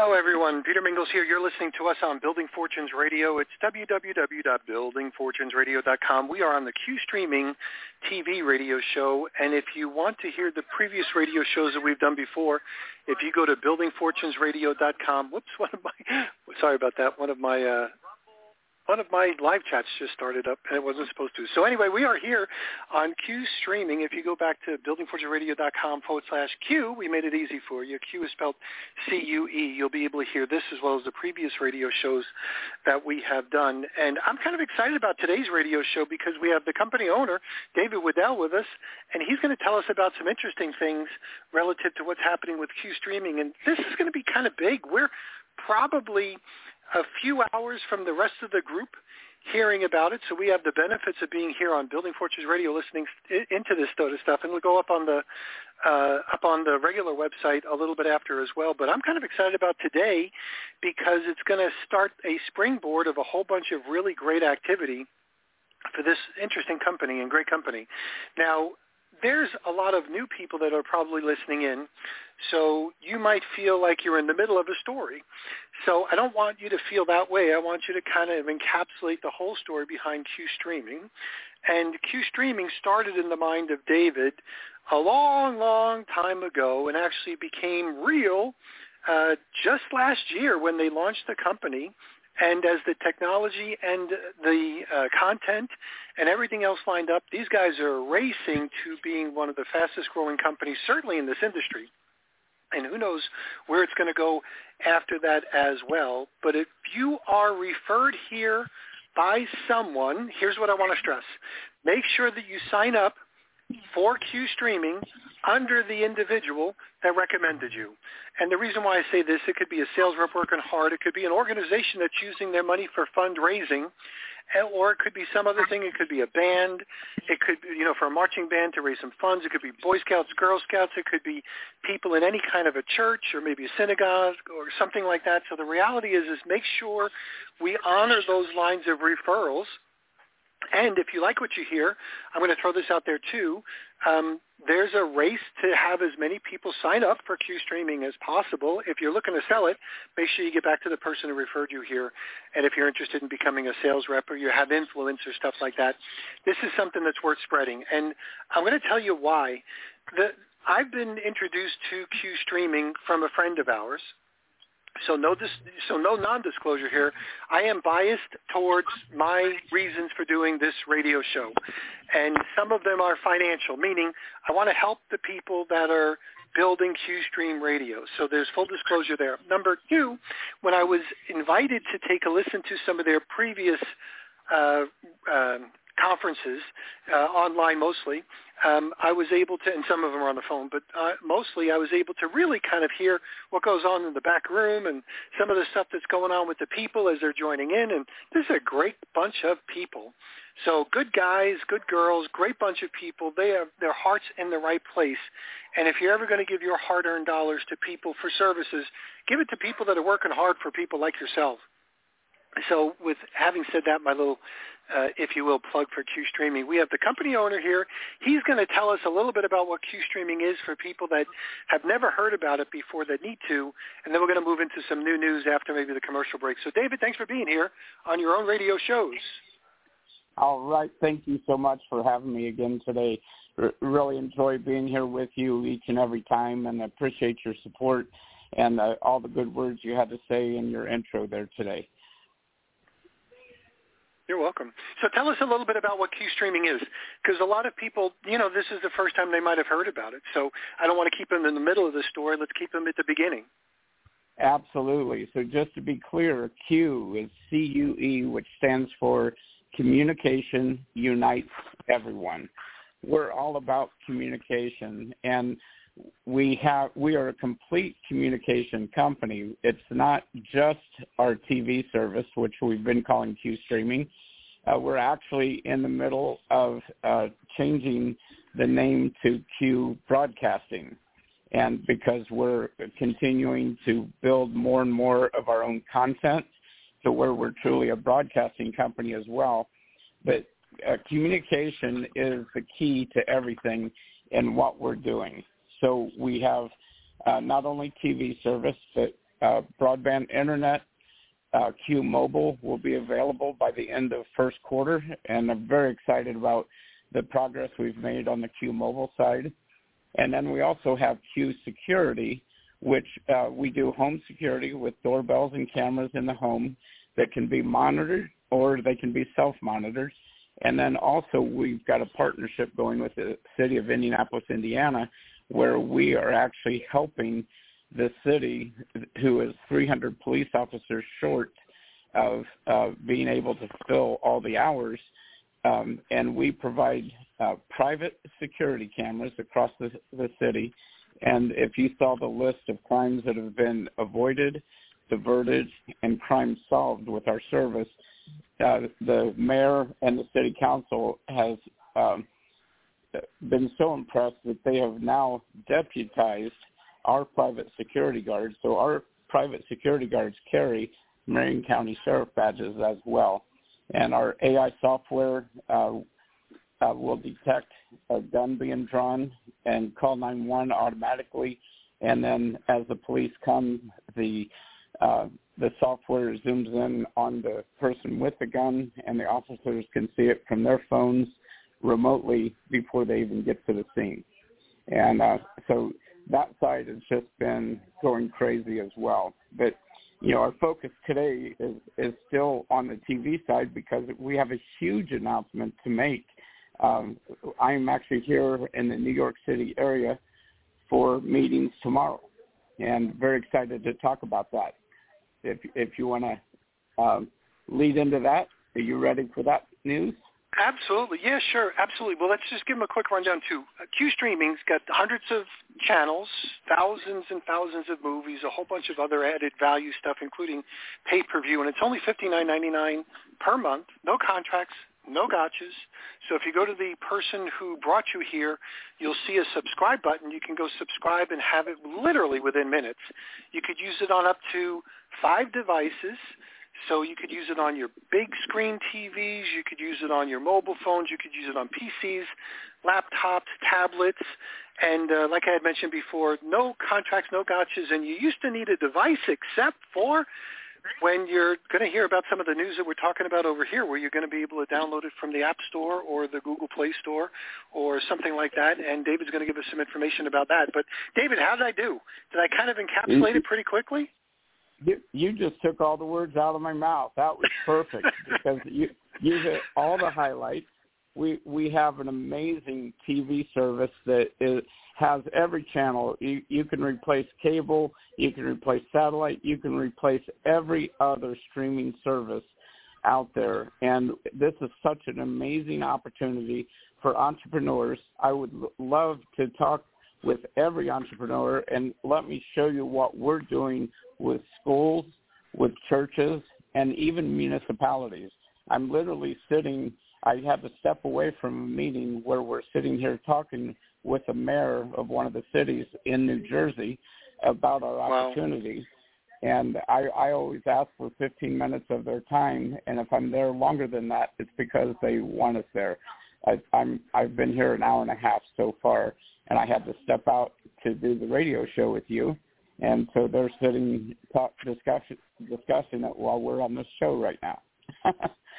Hello, everyone. Peter Mingils here. You're listening to us on Building Fortunes Radio. It's www.buildingfortunesradio.com. We are on the Cue Streaming TV radio show, and if you want to hear the previous radio shows that we've done before, if you go to buildingfortunesradio.com, whoops, one of my, sorry about that, one of my uh, one of my live chats just started up and it wasn't supposed to. So anyway, we are here on Cue Streaming. If you go back to buildingfortunesradio.com forward slash Q, we made it easy for you. Q is spelled C-U-E. You'll be able to hear this as well as the previous radio shows that we have done. And I'm kind of excited about today's radio show because we have the company owner, David Weddell, with us, and he's going to tell us about some interesting things relative to what's happening with Cue Streaming. And this is going to be kind of big. We're probably a few hours from the rest of the group hearing about it. So we have the benefits of being here on Building Fortunes Radio, listening into this of stuff, and we'll go up on the uh, up on the regular website a little bit after as well. But I'm kind of excited about today because it's going to start a springboard of a whole bunch of really great activity for this interesting company and great company. Now, there's a lot of new people that are probably listening in, so you might feel like you're in the middle of a story. So I don't want you to feel that way. I want you to kind of encapsulate the whole story behind Cue Streaming. And Cue Streaming started in the mind of David a long, long time ago and actually became real uh, just last year when they launched the company and as the technology and the uh, content and everything else lined up, these guys are racing to being one of the fastest growing companies, certainly in this industry. And who knows where it's going to go after that as well. But if you are referred here by someone, here's what I want to stress. Make sure that you sign up for Cue Streaming under the individual that recommended you. And the reason why I say this, it could be a sales rep working hard. It could be an organization that's using their money for fundraising. Eh, or it could be some other thing. It could be a band. It could you know, for a marching band to raise some funds. It could be Boy Scouts, Girl Scouts. It could be people in any kind of a church or maybe a synagogue or something like that. So the reality is, is make sure we honor those lines of referrals and if you like what you hear, I'm going to throw this out there too. Um, there's a race to have as many people sign up for Cue streaming as possible. If you're looking to sell it, make sure you get back to the person who referred you here. And if you're interested in becoming a sales rep or you have influence or stuff like that, this is something that's worth spreading. And I'm going to tell you why. The, I've been introduced to Cue streaming from a friend of ours so no dis- so no non-disclosure here. I am biased towards my reasons for doing this radio show, and some of them are financial, meaning I want to help the people that are building QStream radio. So there's full disclosure there. Number two, when I was invited to take a listen to some of their previous uh, uh, conferences, uh, online mostly, um, I was able to, and some of them are on the phone, but uh, mostly I was able to really kind of hear what goes on in the back room and some of the stuff that's going on with the people as they're joining in. And this is a great bunch of people. So good guys, good girls, great bunch of people. They have their hearts in the right place. And if you're ever going to give your hard-earned dollars to people for services, give it to people that are working hard for people like yourself. So with having said that, my little uh, if you will, plug for Cue Streaming. We have the company owner here. He's going to tell us a little bit about what Cue Streaming is for people that have never heard about it before that need to, and then we're going to move into some new news after maybe the commercial break. So, David, thanks for being here on your own radio shows. All right. Thank you so much for having me again today. R- really enjoy being here with you each and every time, and appreciate your support and uh, all the good words you had to say in your intro there today. You're welcome. So tell us a little bit about what Cue streaming is, because a lot of people, you know, this is the first time they might have heard about it. So I don't want to keep them in the middle of the story. Let's keep them at the beginning. Absolutely. So just to be clear, Q is C-U-E, which stands for Communication Unites Everyone. We're all about communication, and we have we are a complete communication company. It's not just our TV service, which we've been calling Cue Streaming. Uh, we're actually in the middle of uh, changing the name to Q Broadcasting, and because we're continuing to build more and more of our own content, to where we're truly a broadcasting company as well. But uh, communication is the key to everything in what we're doing. So we have uh, not only TV service, but uh, broadband internet. Uh, Q Mobile will be available by the end of first quarter, and I'm very excited about the progress we've made on the Q Mobile side. And then we also have Q Security, which uh, we do home security with doorbells and cameras in the home that can be monitored or they can be self-monitored. And then also we've got a partnership going with the city of Indianapolis, Indiana, where we are actually helping the city, who is 300 police officers short of uh, being able to fill all the hours. Um, and we provide uh, private security cameras across the, the city. And if you saw the list of crimes that have been avoided, diverted, and crimes solved with our service, uh, the mayor and the city council has um, been so impressed that they have now deputized our private security guards. So our private security guards carry Marion County Sheriff badges as well. And our AI software uh, uh, will detect a gun being drawn and call 911 automatically. And then as the police come, the uh, the software zooms in on the person with the gun, and the officers can see it from their phones remotely before they even get to the scene. And uh, so that side has just been going crazy as well. But you know, our focus today is is still on the TV side because we have a huge announcement to make. Um, I'm actually here in the New York City area for meetings tomorrow, and very excited to talk about that if if you want to um, lead into that. Are you ready for that news? Absolutely. Yeah, sure. Absolutely. Well, let's just give them a quick rundown too. Uh, Cue Streaming's got hundreds of channels, thousands and thousands of movies, a whole bunch of other added value stuff, including pay-per-view, and it's only $59.99 per month. No contracts, no gotchas. So if you go to the person who brought you here, you'll see a subscribe button. You can go subscribe and have it literally within minutes. You could use it on up to five devices. So you could use it on your big screen TVs, you could use it on your mobile phones, you could use it on PCs, laptops, tablets, and uh, like I had mentioned before, no contracts, no gotchas, and you used to need a device except for when you're going to hear about some of the news that we're talking about over here, where you're going to be able to download it from the App Store or the Google Play Store or something like that, and David's going to give us some information about that. But David, how did I do? Did I kind of encapsulate it pretty quickly? You, you just took all the words out of my mouth. That was perfect because you you hit all the highlights. We we have an amazing TV service that is, has every channel. You you can replace cable, you can replace satellite, you can replace every other streaming service out there. And this is such an amazing opportunity for entrepreneurs. I would love to talk with every entrepreneur and let me show you what we're doing with schools, with churches, and even municipalities. I'm literally sitting, I had to step away from a meeting where we're sitting here talking with the mayor of one of the cities in New Jersey about our wow. opportunities. And I, I always ask for 15 minutes of their time, and if I'm there longer than that, it's because they want us there. I, I'm I've been here an hour and a half so far, and I had to step out to do the radio show with you, and so they're sitting talk discussion discussing it while we're on this show right now.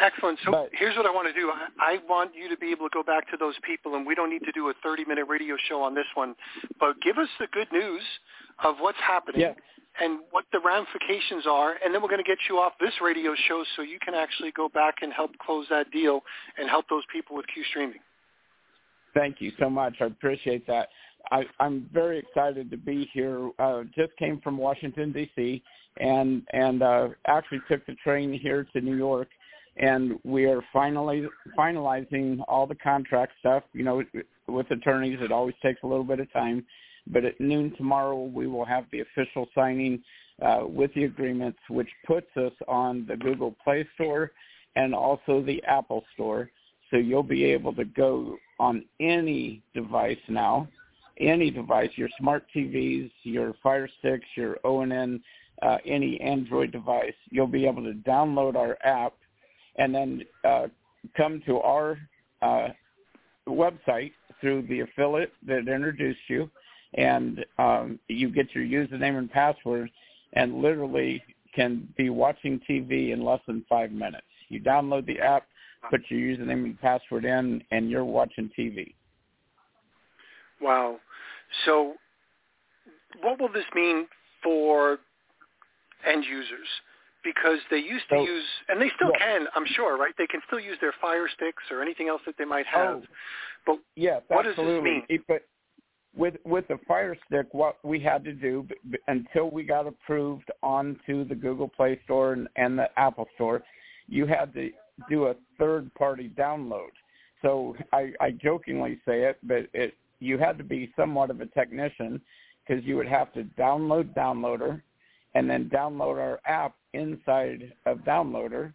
Excellent. So but, here's what I want to do. I, I want you to be able to go back to those people, and we don't need to do a 30-minute radio show on this one, but give us the good news of what's happening yeah. and what the ramifications are, and then we're going to get you off this radio show so you can actually go back and help close that deal and help those people with Cue streaming. Thank you so much. I appreciate that. I, I'm very excited to be here. Uh, just came from Washington D.C. and and uh, actually took the train here to New York, and we are finally finalizing all the contract stuff. You know, with attorneys, it always takes a little bit of time, But at noon tomorrow, we will have the official signing uh, with the agreements, which puts us on the Google Play Store and also the Apple Store. So you'll be able to go on any device now, any device, your smart TVs, your Fire Sticks, your ONN, uh, any Android device. You'll be able to download our app and then uh, come to our uh, website through the affiliate that introduced you, and um, you get your username and password, and literally can be watching TV in less than five minutes. You download the app, put your username and password in, and you're watching TV. Wow. So what will this mean for end users? Because they used to so, use, and they still can, I'm sure, right? They can still use their Fire Sticks or anything else that they might oh. have. Oh, but yes, what absolutely. does this mean? But with with the Fire Stick, what we had to do until we got approved onto the Google Play Store and, and the Apple Store, you had to do a third party download. So I, I jokingly say it, but it you had to be somewhat of a technician because you would have to download Downloader and then download our app inside of Downloader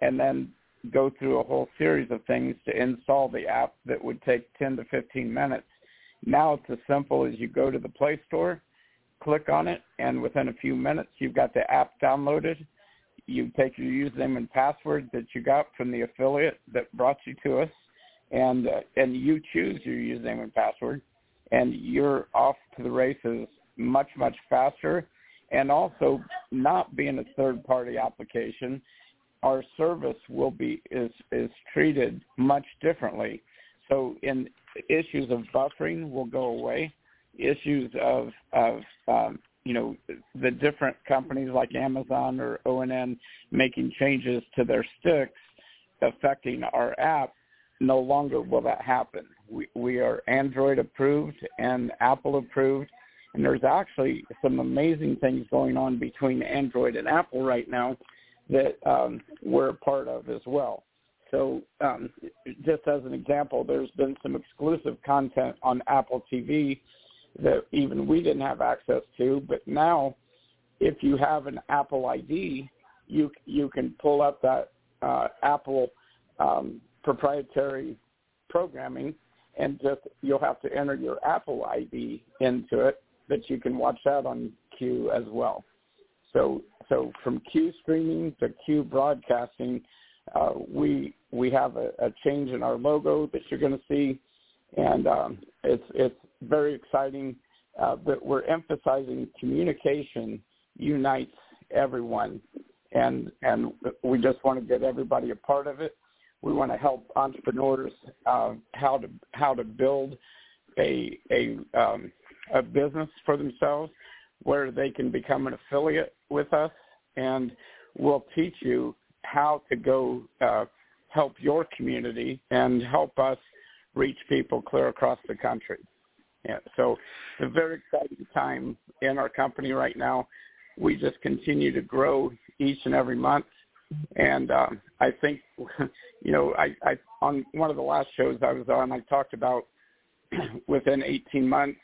and then go through a whole series of things to install the app that would take 10 to 15 minutes. Now it's as simple as you go to the Play Store, click on it, and within a few minutes you've got the app downloaded you take your username and password that you got from the affiliate that brought you to us, and uh, and you choose your username and password, and you're off to the races much much faster, and also not being a third party application, our service will be is is treated much differently. So in issues of buffering will go away. Issues of of um, you know the different companies like Amazon or ONN making changes to their sticks affecting our app, no longer will that happen. We we are Android approved and Apple approved, and there's actually some amazing things going on between Android and Apple right now that um, we're a part of as well. So um, just as an example, there's been some exclusive content on Apple TV that even we didn't have access to. But now, if you have an Apple ID, you you can pull up that uh, Apple um, proprietary programming, and just you'll have to enter your Apple ID into it. But you can watch that on Q as well. So so from Cue streaming to Q broadcasting, uh, we we have a, a change in our logo that you're going to see and um, it's it's very exciting. Uh, but we're emphasizing communication unites everyone, and and we just want to get everybody a part of it. We want to help entrepreneurs uh, how to how to build a a um, a business for themselves where they can become an affiliate with us, and we'll teach you how to go uh, help your community and help us reach people clear across the country. Yeah, so it's a very exciting time in our company right now. We just continue to grow each and every month, and um, I think, you know, I, I on one of the last shows I was on, I talked about within 18 months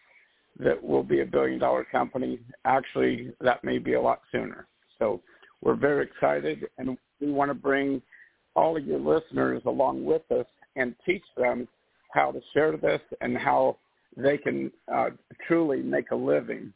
that we'll be a billion dollar company. Actually, that may be a lot sooner. So we're very excited, and we want to bring all of your listeners along with us and teach them how to share this and how they can uh, truly make a living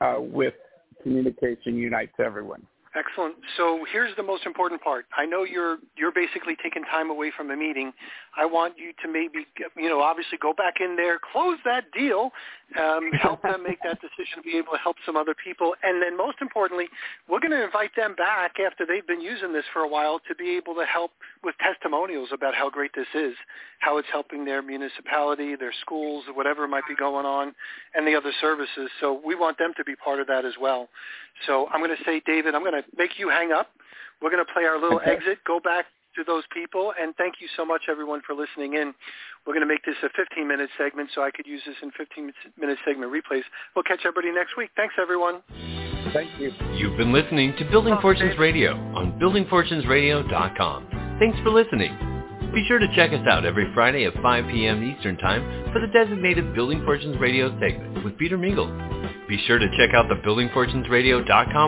uh, with communication unites everyone. Excellent. So here's the most important part. I know you're you're basically taking time away from a meeting. I want you to maybe you know obviously go back in there, close that deal, um, help them make that decision, be able to help some other people, and then most importantly, we're going to invite them back after they've been using this for a while to be able to help with testimonials about how great this is, how it's helping their municipality, their schools, whatever might be going on, and the other services. So we want them to be part of that as well. So I'm going to say, David, I'm going to make you hang up. We're going to play our little exit, go back to those people, and thank you so much, everyone, for listening in. We're going to make this a 15-minute segment, so I could use this in 15-minute segment replays. We'll catch everybody next week. Thanks, everyone. Thank you. You've been listening to Building Fortunes Radio on buildingfortunesradio.com. Thanks for listening. Be sure to check us out every Friday at 5 p.m. Eastern Time for the designated Building Fortunes Radio segment with Peter Mingils. Be sure to check out the BuildingFortunesRadio.com